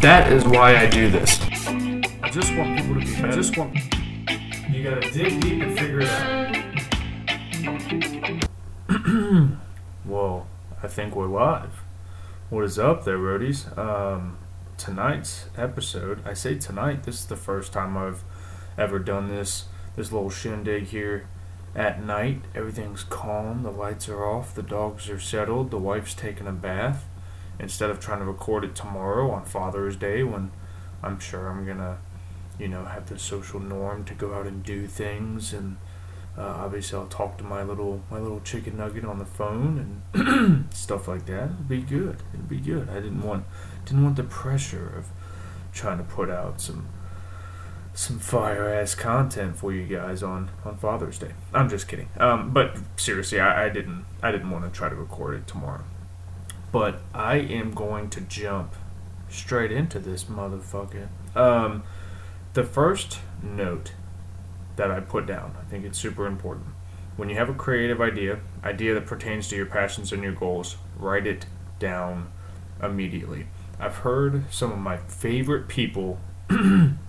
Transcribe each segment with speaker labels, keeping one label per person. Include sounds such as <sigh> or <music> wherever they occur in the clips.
Speaker 1: That is why I do this. I just want people to be better. I just want.
Speaker 2: You gotta dig deep and figure it out. <clears throat>
Speaker 1: Whoa, I think we're live. What is up there, roadies? Um, tonight's episode, I say tonight, this is the first time I've ever done this, this little shindig here at night. Everything's calm, the lights are off, the dogs are settled, the wife's taking a bath. Instead of trying to record it tomorrow on Father's Day when I'm sure I'm gonna, you know, have the social norm to go out and do things and uh, obviously, I'll talk to my little my little chicken nugget on the phone and <clears throat> stuff like that. It'll be good. It'll be good. I didn't want didn't want the pressure of trying to put out some some fire ass content for you guys on on Father's Day. I'm just kidding. Um, but seriously, I, I didn't I didn't want to try to record it tomorrow. But I am going to jump straight into this motherfucker. Um, the first note that I put down. I think it's super important. When you have a creative idea, idea that pertains to your passions and your goals, write it down immediately. I've heard some of my favorite people, <clears throat>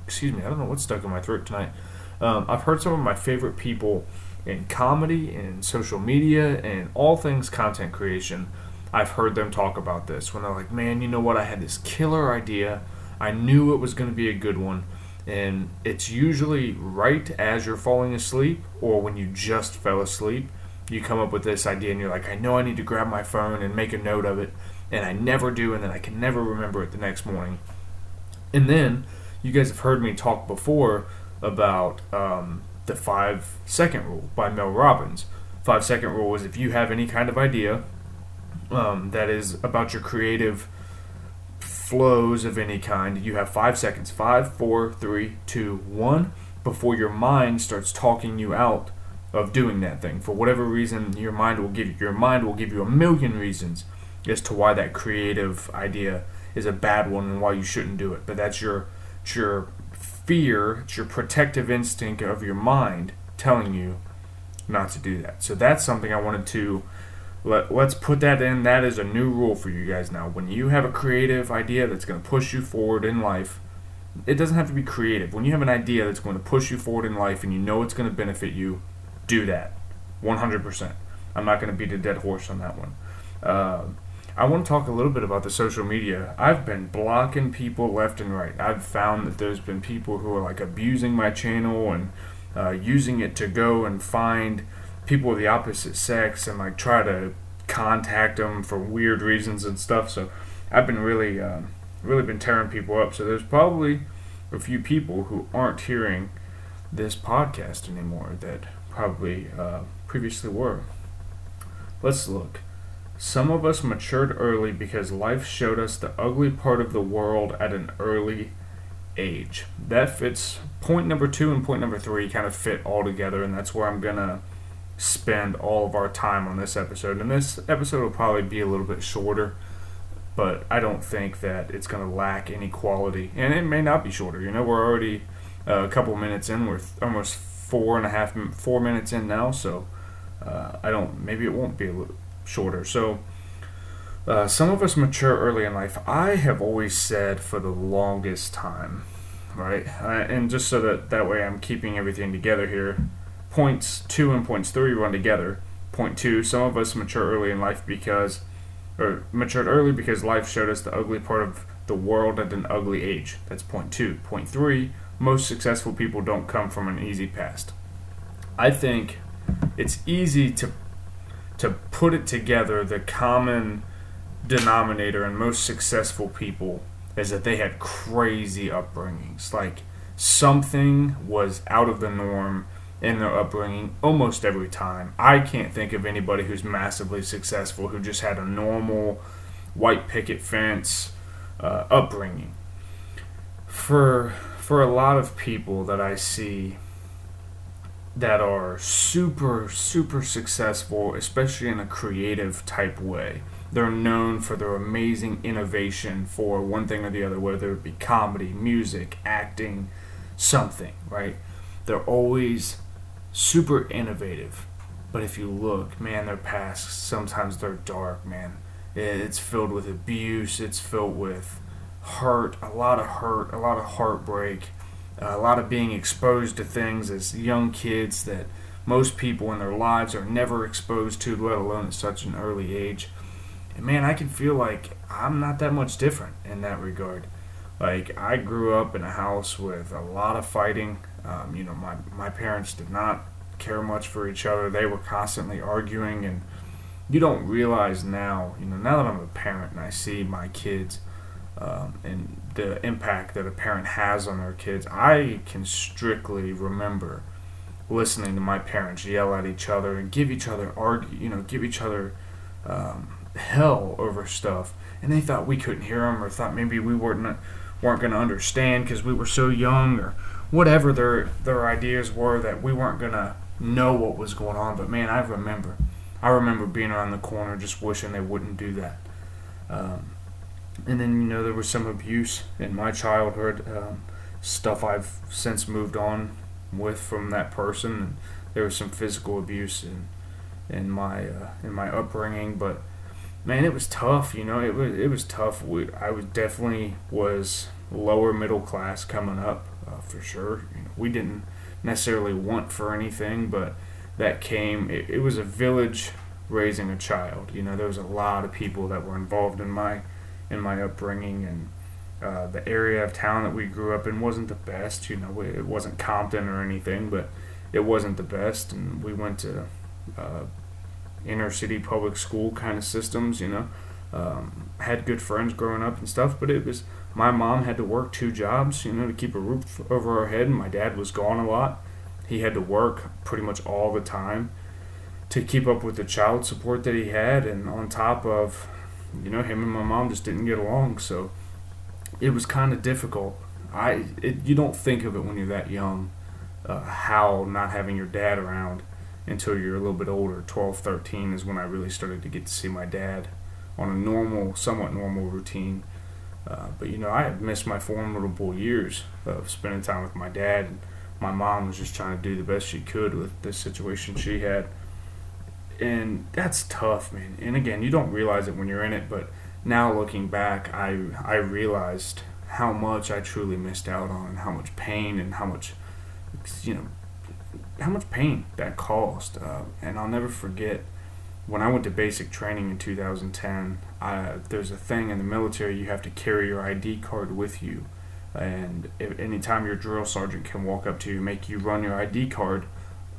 Speaker 1: excuse me, I don't know what's stuck in my throat tonight. Um, I've heard some of my favorite people in comedy in social media and all things content creation. I've heard them talk about this when they're like, man, you know what? I had this killer idea. I knew it was going to be a good one and it's usually right as you're falling asleep or when you just fell asleep you come up with this idea and you're like i know i need to grab my phone and make a note of it and i never do and then i can never remember it the next morning and then you guys have heard me talk before about um, the five second rule by mel robbins five second rule is if you have any kind of idea um, that is about your creative flows of any kind, you have five seconds five, four, three, two, one before your mind starts talking you out of doing that thing. For whatever reason, your mind will give you, your mind will give you a million reasons as to why that creative idea is a bad one and why you shouldn't do it. But that's your, it's your fear, it's your protective instinct of your mind telling you not to do that. So that's something I wanted to let, let's put that in. That is a new rule for you guys now. When you have a creative idea that's going to push you forward in life, it doesn't have to be creative. When you have an idea that's going to push you forward in life and you know it's going to benefit you, do that. 100%. I'm not going to beat a dead horse on that one. Uh, I want to talk a little bit about the social media. I've been blocking people left and right. I've found that there's been people who are like abusing my channel and uh, using it to go and find people of the opposite sex and like try to contact them for weird reasons and stuff. So I've been really, uh, really been tearing people up. So there's probably a few people who aren't hearing this podcast anymore that probably uh, previously were. Let's look. Some of us matured early because life showed us the ugly part of the world at an early age. That fits point number two and point number three kind of fit all together, and that's where I'm gonna spend all of our time on this episode. And this episode will probably be a little bit shorter, but I don't think that it's going to lack any quality. And it may not be shorter. You know, we're already uh, a couple minutes in. We're almost four and a half, four minutes in now. So uh, I don't. Maybe it won't be a little shorter. So. Uh, some of us mature early in life. I have always said for the longest time, right? And just so that that way I'm keeping everything together here points two and points three run together. Point two, some of us mature early in life because, or matured early because life showed us the ugly part of the world at an ugly age. That's point two. Point three, most successful people don't come from an easy past. I think it's easy to to put it together. The common denominator in most successful people is that they had crazy upbringings. Like something was out of the norm in their upbringing almost every time. I can't think of anybody who's massively successful who just had a normal white picket fence uh, upbringing. For for a lot of people that I see that are super super successful, especially in a creative type way. They're known for their amazing innovation for one thing or the other, whether it be comedy, music, acting, something, right? They're always super innovative. But if you look, man, their past sometimes they're dark, man. It's filled with abuse. It's filled with hurt, a lot of hurt, a lot of heartbreak, uh, a lot of being exposed to things as young kids that most people in their lives are never exposed to, let alone at such an early age. And man, I can feel like I'm not that much different in that regard. Like I grew up in a house with a lot of fighting. Um, you know, my my parents did not care much for each other. They were constantly arguing, and you don't realize now. You know, now that I'm a parent and I see my kids um, and the impact that a parent has on their kids, I can strictly remember listening to my parents yell at each other and give each other argue. You know, give each other. Um, hell over stuff, and they thought we couldn't hear them, or thought maybe we weren't weren't going to understand because we were so young, or whatever their their ideas were that we weren't to know what was going on. But man, I remember, I remember being around the corner just wishing they wouldn't do that. Um, and then you know there was some abuse in my childhood, um, stuff I've since moved on with from that person. And there was some physical abuse in in my uh, in my upbringing, but man, it was tough. You know, it was it was tough. We, I was definitely was lower middle class coming up uh, for sure. You know, we didn't necessarily want for anything, but that came. It, it was a village raising a child. You know, there was a lot of people that were involved in my in my upbringing and. Uh, the area of town that we grew up in wasn't the best, you know. It wasn't Compton or anything, but it wasn't the best. And we went to uh, inner city public school kind of systems, you know. Um, had good friends growing up and stuff, but it was my mom had to work two jobs, you know, to keep a roof over our head, and my dad was gone a lot. He had to work pretty much all the time to keep up with the child support that he had, and on top of, you know, him and my mom just didn't get along, so it was kind of difficult. I it, you don't think of it when you're that young, uh, how not having your dad around until you're a little bit older. 12, 13 is when I really started to get to see my dad on a normal, somewhat normal routine. Uh, but you know, I had missed my formidable years of spending time with my dad. And my mom was just trying to do the best she could with the situation she had. And that's tough, man. And again, you don't realize it when you're in it, but now looking back, I I realized how much I truly missed out on, how much pain and how much you know how much pain that caused. Uh, and I'll never forget when I went to basic training in 2010. I, there's a thing in the military you have to carry your ID card with you, and if, anytime your drill sergeant can walk up to you, make you run your ID card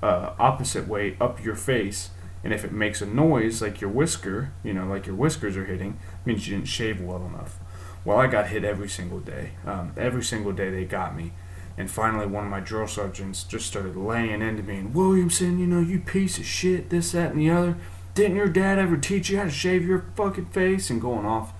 Speaker 1: uh, opposite way up your face. And if it makes a noise like your whisker, you know, like your whiskers are hitting, means you didn't shave well enough. Well, I got hit every single day. Um, every single day they got me. And finally, one of my drill sergeants just started laying into me. And Williamson, you know, you piece of shit, this, that, and the other. Didn't your dad ever teach you how to shave your fucking face? And going off.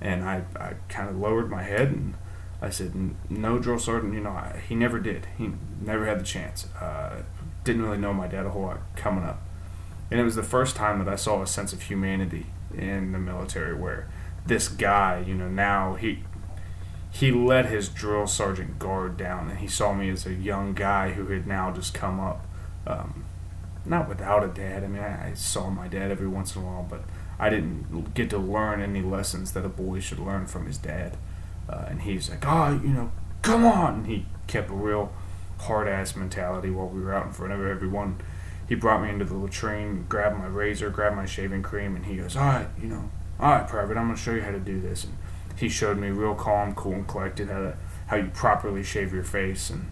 Speaker 1: And I, I kind of lowered my head and I said, no, drill sergeant, you know, I, he never did. He never had the chance. Uh, didn't really know my dad a whole lot coming up. And it was the first time that I saw a sense of humanity in the military where this guy, you know, now he he let his drill sergeant guard down, and he saw me as a young guy who had now just come up. Um, not without a dad. I mean, I, I, saw my dad every once in a while, but I didn't get to learn any lessons that a boy should learn from his dad. Uh, and he's like, oh, you know, come on. And he kept a real hard ass mentality while we were out in front of everyone. He brought me into the latrine, grabbed my razor, grabbed my shaving cream, and he goes, all right, you know, all right, Private, I'm going to show you how to do this. And he showed me real calm, cool, and collected how to, how you properly shave your face, and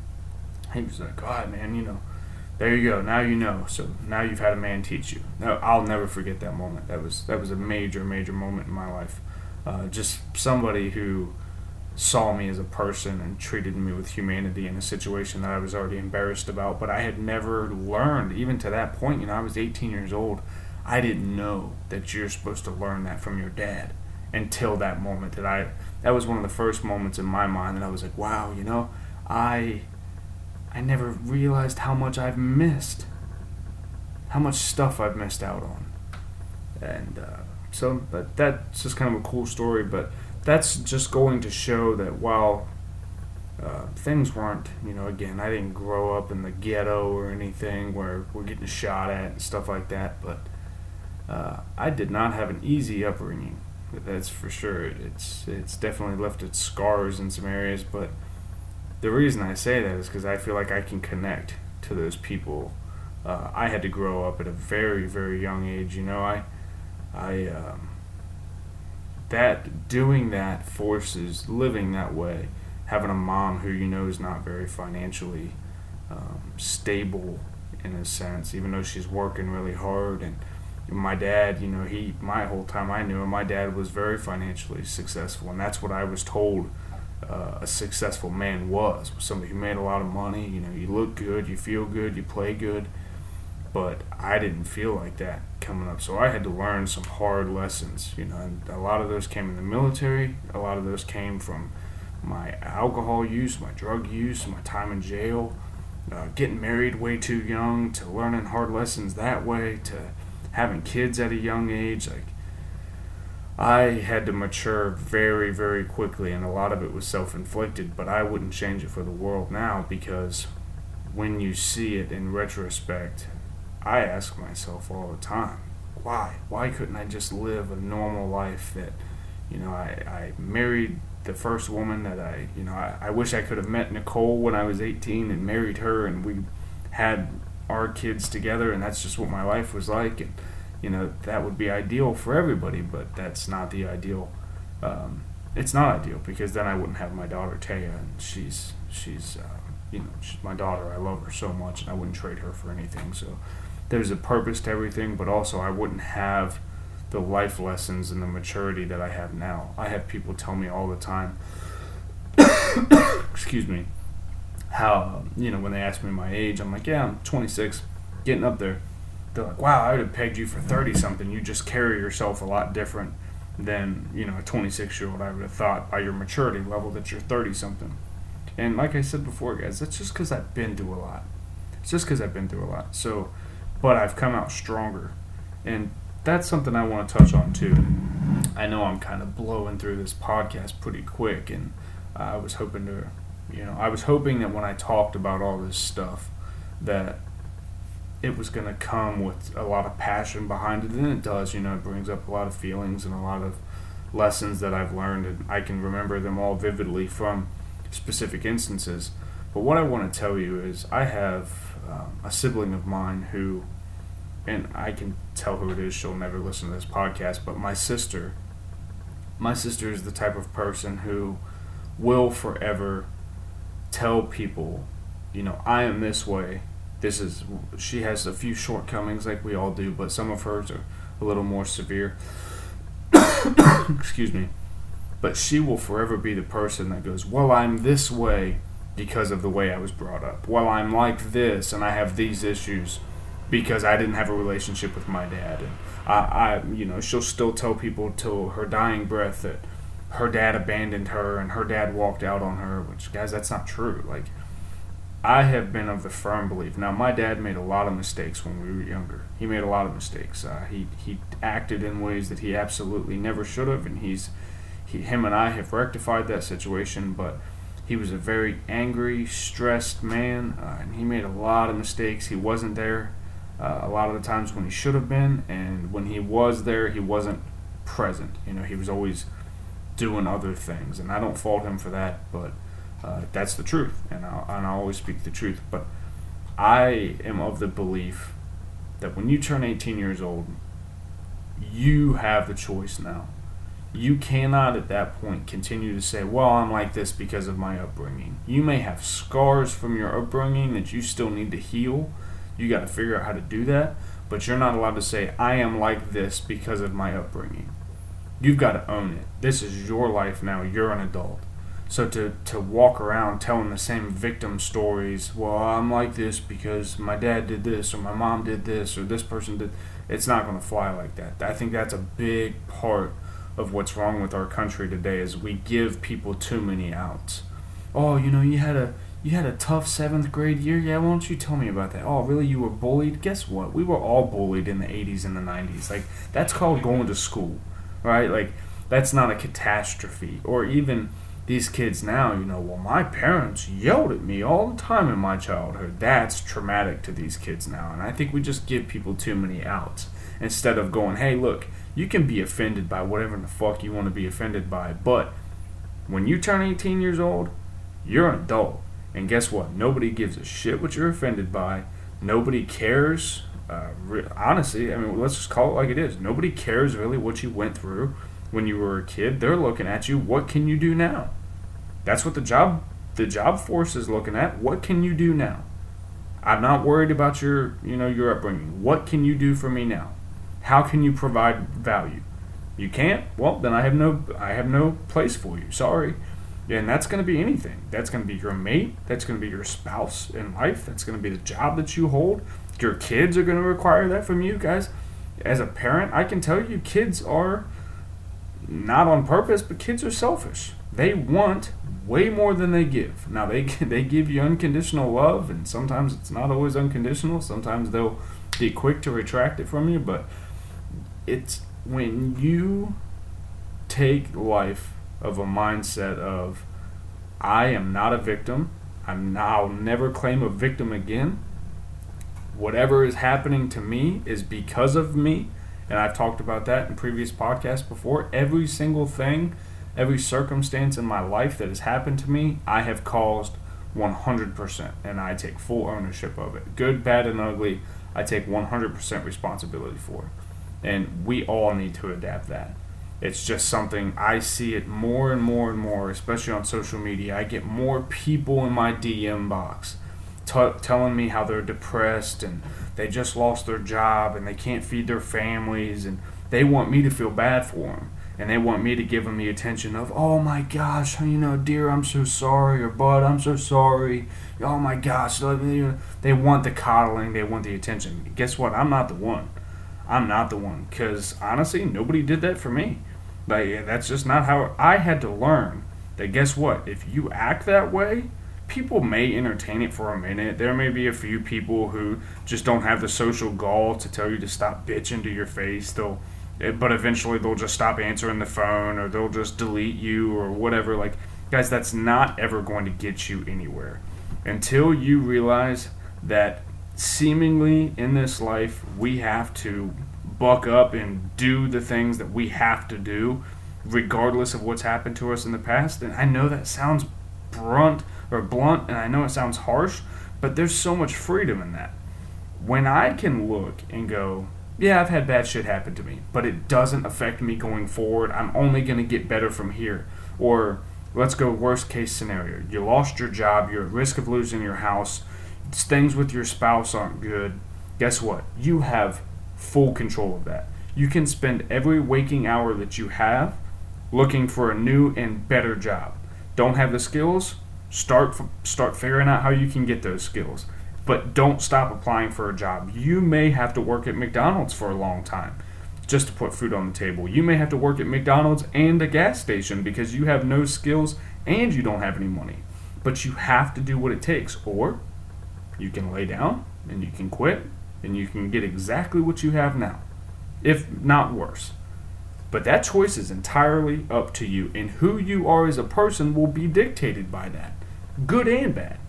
Speaker 1: he was like, "God, man, you know, there you go. Now you know. So now you've had a man teach you." No, I'll never forget that moment. That was that was a major, major moment in my life. Uh, just somebody who saw me as a person and treated me with humanity in a situation that I was already embarrassed about, but I had never learned, even to that point. You know, I was 18 years old. I didn't know that you're supposed to learn that from your dad until that moment that I that was one of the first moments in my mind that I was like, wow, you know, I I never realized how much I've missed, how much stuff I've missed out on, and uh, so that that's just kind of a cool story. But that's just going to show that while uh, things weren't, you know, again, I didn't grow up in the ghetto or anything where we're getting shot at and stuff like that, but uh, I did not have an easy upbringing That's for sure. It's it's definitely left its scars in some areas, but the reason I say that is because I feel like I can connect to those people. Uh, I had to grow up at a very very young age. You know, I I um, that doing that forces living that way, having a mom who you know is not very financially um, stable in a sense, even though she's working really hard and my dad, you know, he my whole time I knew him, my dad was very financially successful, and that's what I was told uh, a successful man was. Somebody who made a lot of money. You know, you look good, you feel good, you play good. But I didn't feel like that coming up, so I had to learn some hard lessons. You know, and a lot of those came in the military. A lot of those came from my alcohol use, my drug use, my time in jail, uh, getting married way too young, to learning hard lessons that way, to having kids at a young age, like I had to mature very, very quickly, and a lot of it was self inflicted, but I wouldn't change it for the world now because when you see it in retrospect, I ask myself all the time, why? Why couldn't I just live a normal life that, you know, I, I married the first woman that I, you know, I, I wish I could have met Nicole when I was 18 and married her, and we had our kids together, and that's just what my life was like. And you know that would be ideal for everybody, but that's not the ideal. Um, it's not ideal because then I wouldn't have my daughter Taya, and she's she's uh, you know she's my daughter. I love her so much, and I wouldn't trade her for anything. So there's a purpose to everything, but also I wouldn't have the life lessons and the maturity that I have now. I have people tell me all the time. <coughs> excuse me how you know when they ask me my age, I'm like, yeah, I'm 26, getting up there. They're like, wow, I would have pegged you for 30 something. You just carry yourself a lot different than you know a 26 year old. I would have thought by your maturity level that you're 30 something. And like I said before, guys, that's just because I've been through a lot. It's just because I've been through a lot. So, but I've come out stronger, and that's something I want to touch on too. I know I'm kind of blowing through this podcast pretty quick, and I was hoping to you know, I was hoping that when I talked about all this stuff, that it was going to come with a lot of passion behind it, and it does. You know, it brings up a lot of feelings and a lot of lessons that I've learned, and I can remember them all vividly from specific instances. But what I want to tell you is, I have um, a sibling of mine who, and I can tell who it is. She'll never listen to this podcast, but my sister. My sister is the type of person who will forever tell people, you know, I am this way. This is she has a few shortcomings like we all do, but some of hers are a little more severe. <coughs> Excuse me. But she will forever be the person that goes, "Well, I'm this way because of the way I was brought up. Well, I'm like this and I have these issues because I didn't have a relationship with my dad." And I, I you know, she'll still tell people till her dying breath that her dad abandoned her and her dad walked out on her, which, guys, that's not true. Like, I have been of the firm belief. Now, my dad made a lot of mistakes when we were younger. He made a lot of mistakes. Uh, he he acted in ways that he absolutely never should have, and he's he him and I have rectified that situation. But he was a very angry, stressed man, uh, and he made a lot of mistakes. He wasn't there uh, a lot of the times when he should have been, and when he was there, he wasn't present. You know, he was always doing other things, and I don't fault him for that, but uh, that's the truth, and I and I always speak the truth. But I am of the belief that when you turn 18 years old, you have the choice now. You cannot at that point continue to say, Well, I'm like this because of my upbringing. You may have scars from your upbringing that you still need to heal. You got to figure out how to do that. But you're not allowed to say, I am like this because of my upbringing you've got to own it. This is your life now. You're an adult. So to, to walk around telling the same victim stories, well, I'm like this because my dad did this or my mom did this or this person did, it's not going to fly like that. I think that's a big part of what's wrong with our country today is we give people too many outs. Oh, you know, you had a you had a tough seventh grade year. Yeah, why don't you tell me about that? Oh, really? You were bullied? Guess what? We were all bullied in the 80s and the 90s. Like that's called going to school right? Like that's not a catastrophe. Or even these kids now, you know, well, my parents yelled at me all the time in my childhood. That's traumatic to these kids now, and I think we just give people too many outs. instead of going, hey, look, you can be offended by whatever the fuck you want to be offended by, but when you turn 18 years old, you're an adult. And guess what? Nobody gives a shit what you're offended by. Nobody cares. Uh, re- honestly, I mean, let's just call it like it is. Nobody cares really what you went through when you were a kid. They're looking at you. What can you do now? That's what the job the job force is looking at. What can you do now? I'm not worried about your you know your upbringing. What can you do for me now? How can you provide value? You can't. Well, then I have no I have no place for you. Sorry. And that's going to be anything. That's going to be your mate. That's going to be your spouse in life. That's going to be the job that you hold. Your kids are going to require that from you guys. As a parent, I can tell you, kids are not on purpose, but kids are selfish. They want way more than they give. Now they <laughs> they give you unconditional love, and sometimes it's not always unconditional. Sometimes they'll be quick to retract it from you, but it's when you take life of a mindset of I am not a victim. I'm I'll never claim a victim again. Whatever is happening to me is because of me, and I've talked about that in previous podcasts before. Every single thing, every circumstance in my life that has happened to me, I have caused 100%, and I take full ownership of it. Good, bad, and ugly, I take 100% responsibility for. And we all need to adapt that. It's just something I see it more and more and more, especially on social media. I get more people in my DM box t- telling me how they're depressed and they just lost their job and they can't feed their families and they want me to feel bad for them and they want me to give them the attention of oh my gosh you know dear i'm so sorry or bud i'm so sorry. Oh my gosh they want the coddling they want the attention. Guess what? I'm not the one. I'm not the one because honestly nobody did that for me. Like that's just not how i had to learn that guess what? If you act that way people may entertain it for a minute. There may be a few people who just don't have the social gall to tell you to stop bitching to your face. They'll, eh, but eventually they'll just stop answering the phone or they'll just delete you or whatever. Like, guys, that's not ever going to get you anywhere until you realize that seemingly in this life we have to buck up and do the things that we have to do regardless of what's happened to us in the past and i know that sounds blunt or blunt, and I know it sounds harsh, but there's so much freedom in that. When I can look and go, yeah, I've had bad shit happen to me, but it doesn't affect me going forward. I'm only going to get better from here. Or let's go worst case scenario. You lost your job, you're at risk of losing your house, things with your spouse aren't good. Guess what? You have full control of that. You can spend every waking hour that you have looking for a new and better job. Don't have the skills? Start start figuring out how you can get those skills. But don't stop applying for a job. You may have to work at McDonald's for a long time just to put food on the table. You may have to work at McDonald's and a gas station because you have no skills and you don't have any money. But you have to do what it takes. Or you can lay down and you can quit and you can get exactly what you have now, if not worse. But that choice is entirely up to you, and who you are as a person will be dictated by that good and bad.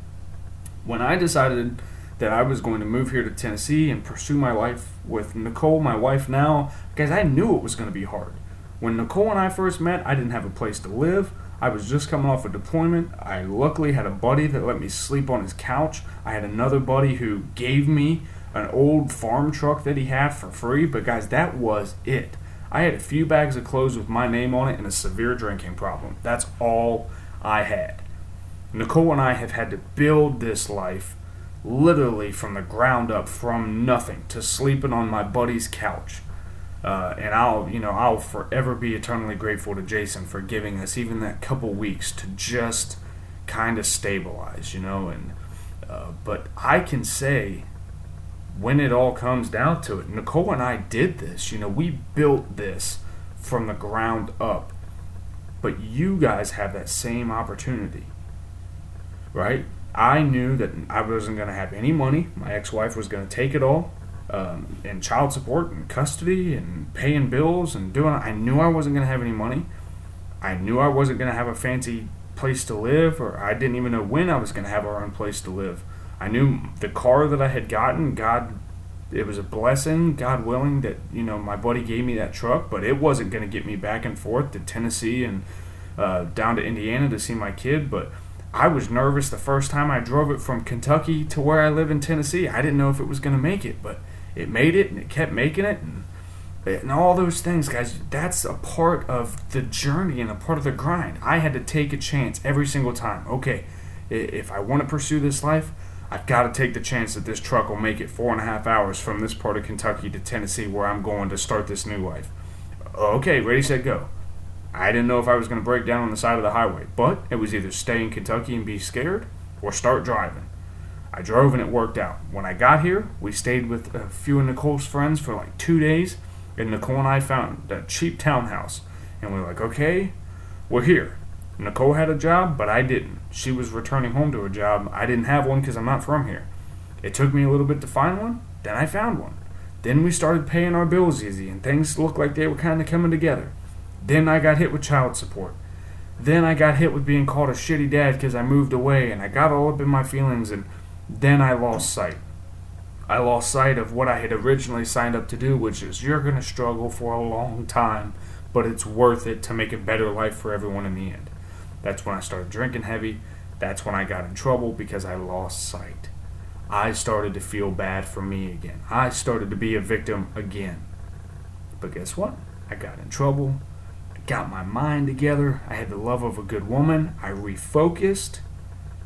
Speaker 1: When I decided that I was going to move here to Tennessee and pursue my life with Nicole, my wife now, because I knew it was going to be hard. When Nicole and I first met, I didn't have a place to live. I was just coming off a deployment. I luckily had a buddy that let me sleep on his couch. I had another buddy who gave me an old farm truck that he had for free, but guys, that was it. I had a few bags of clothes with my name on it and a severe drinking problem. That's all I had. Nicole and I have had to build this life literally from the ground up, from nothing to sleeping on my buddy's couch. Uh, and I'll, you know, I'll forever be eternally grateful to Jason for giving us even that couple weeks to just kind of stabilize, you know. And uh, but I can say, when it all comes down to it, Nicole and I did this. You know, we built this from the ground up. But you guys have that same opportunity right? I knew that I wasn't going to have any money. My ex wife was going to take it all um, and child support and custody and paying bills and doing I knew I wasn't going to have any money. I knew I wasn't going to have a fancy place to live, or I didn't even know when I was going to have our own place to live. I knew the car that I had gotten, God it was a blessing, God willing, that you know my buddy gave me that truck, but it wasn't going to get me back and forth to Tennessee and uh, down to Indiana to see my kid. But I was nervous the first time I drove it from Kentucky to where I live in Tennessee. I didn't know if it was going to make it, but it made it and it kept making it and and all those things, guys. That's a part of the journey and a part of the grind. I had to take a chance every single time. Okay, if I want to pursue this life, I've got to take the chance that this truck will make it four and a half hours from this part of Kentucky to Tennessee where I'm going to start this new life. Okay, ready, set, go. I didn't know if I was going to break down on the side of the highway, but it was either stay in Kentucky and be scared or start driving. I drove and it worked out. When I got here, we stayed with a few of Nicole's friends for like two days, and Nicole and I found a cheap townhouse. And we are like, okay, we're here. Nicole had a job, but I didn't. She was returning home to a job. I didn't have one because I'm not from here. It took me a little bit to find one, then I found one. Then we started paying our bills easy, and things looked like they were kind of coming together. Then I got hit with child support. Then I got hit with being called a shitty dad because I moved away, and I got all up in my feelings, and then I lost sight. I lost sight of what I had originally signed up to do, which is you're going to struggle for a long time, but it's worth it to make a better life for everyone in the end. That's when I started drinking heavy. That's when I got in trouble because I lost sight. I started to feel bad for me again. I started to be a victim again. But guess what? I got in trouble. I got my mind together. I had the love of a good woman. I refocused.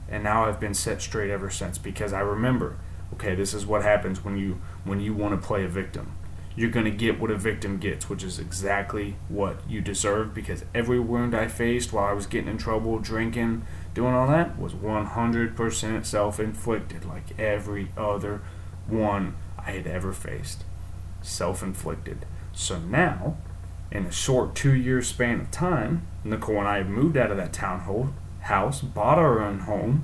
Speaker 1: And now I've been set straight ever since because I remember, okay, this is what happens when you when you want to play a victim you're going to get what a victim gets, which is exactly what you deserve because every wound I faced while I was getting in trouble, drinking, doing all that was 100% self inflicted, like every other one I had ever faced. Self inflicted. So now, in a short two year span of time, Nicole and I have moved out of that townhouse, bought our own home,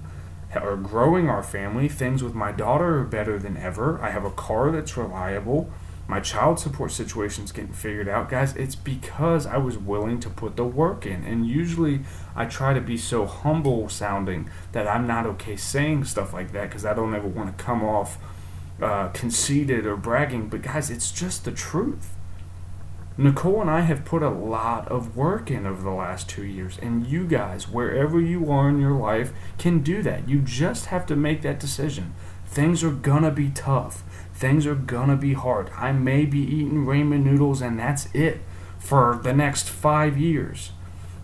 Speaker 1: are growing our family. Things with my daughter are better than ever. I have a car that's reliable my child support situation's getting figured out, guys, it's because I was willing to put the work in. And usually I try to be so humble sounding that I'm not okay saying stuff like that because I don't ever want to come off uh, conceited or bragging. But guys, it's just the truth. Nicole and I have put a lot of work in over the last two years, and you guys, wherever you are in your life, can do that. You just have to make that decision. Things are gonna be tough things are gonna be hard. I may be eating ramen noodles and that's it for the next five years.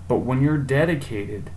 Speaker 1: But when you're dedicated,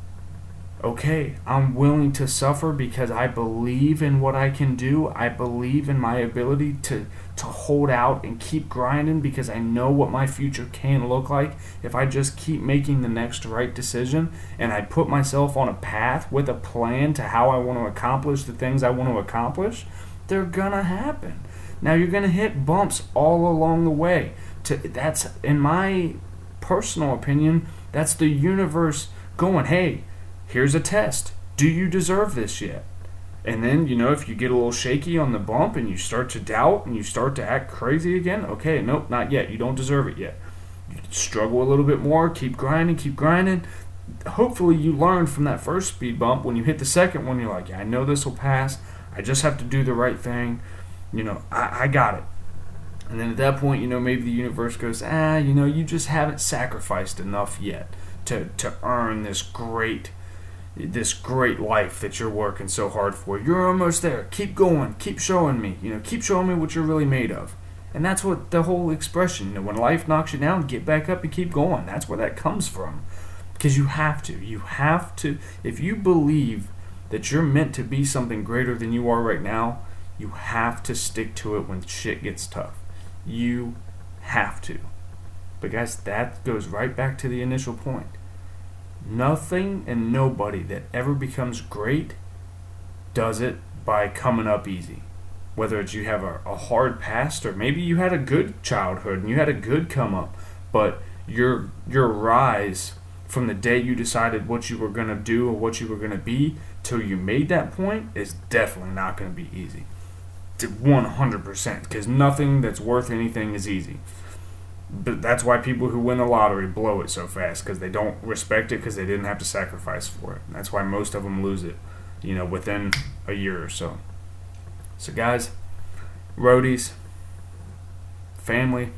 Speaker 1: okay, I'm willing to suffer because I believe in what I can do. I believe in my ability to, to hold out and keep grinding because I know what my future can look like if I just keep making the next right decision and I put myself on a path with a plan to how I want to accomplish the things I want to accomplish they're gonna happen. Now you're gonna hit bumps all along the way. To that's in my personal opinion, that's the universe going, hey, here's a test. Do you deserve this yet? And then, you know, if you get a little shaky on the bump and you start to doubt and you start to act crazy again, okay, nope, not yet. You don't deserve it yet. You struggle a little bit more, keep grinding, keep grinding. Hopefully, you learn from that first speed bump. When you hit the second one, you're like, yeah, I know this will pass. I just have to do the right thing. You know, I, I got it. And then at that point, you know, maybe the universe goes, ah, you know, you just haven't sacrificed enough yet to, to earn this great this great life that you're working so hard for. You're almost there. Keep going. Keep showing me. You know, keep showing me what you're really made of. And that's what the whole expression, you know, when life knocks you down, get back up and keep going. That's where that comes from. Because you have to. You have to. If you believe that you're meant to be something greater than you are right now, you have to stick to it when shit gets tough. You have to. But guys, that goes right back to the initial point. Nothing and nobody that ever becomes great does it by coming up easy. Whether it's you have a, a hard past or maybe you had a good childhood and you had a good come up, but your your rise from the day you decided what you were going to do or what you were going to be till you made that point is definitely not going to be easy. 100% because nothing that's worth anything is easy. But that's why people who win the lottery blow it so fast because they don't respect it because they didn't have to sacrifice for it. That's why most of them lose it, you know, within a year or so. So, guys, roadies, family,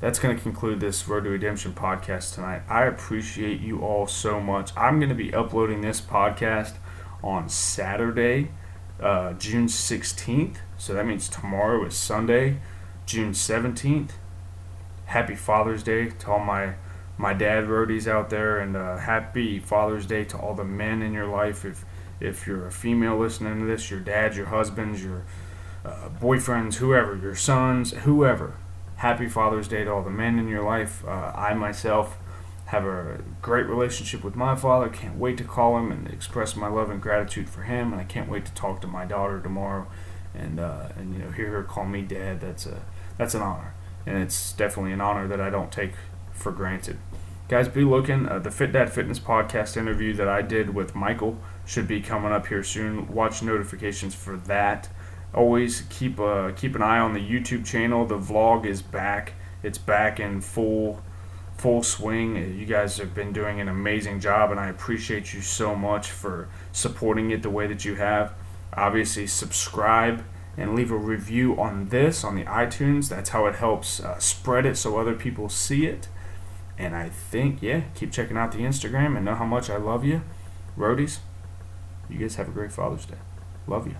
Speaker 1: that's going to conclude this Road to Redemption podcast tonight. I appreciate you all so much. I'm going to be uploading this podcast on Saturday, uh, June 16th. So that means tomorrow is Sunday, June 17th. Happy Father's Day to all my my dad roadies out there, and uh, happy Father's Day to all the men in your life. If if you're a female listening to this, your dads, your husbands, your uh, boyfriends, whoever, your sons, whoever. Happy Father's Day to all the men in your life. Uh, I myself have a great relationship with my father. Can't wait to call him and express my love and gratitude for him. And I can't wait to talk to my daughter tomorrow, and uh, and you know hear her call me dad. That's a that's an honor, and it's definitely an honor that I don't take for granted. Guys, be looking. Uh, the Fit Dad Fitness podcast interview that I did with Michael should be coming up here soon. Watch notifications for that. Always keep uh, keep an eye on the YouTube channel. The vlog is back. It's back in full full swing. You guys have been doing an amazing job, and I appreciate you so much for supporting it the way that you have. Obviously, subscribe and leave a review on this on the iTunes. That's how it helps uh, spread it so other people see it. And I think, yeah, keep checking out the Instagram and know how much I love you. Roadies, you guys have a great Father's Day. Love you.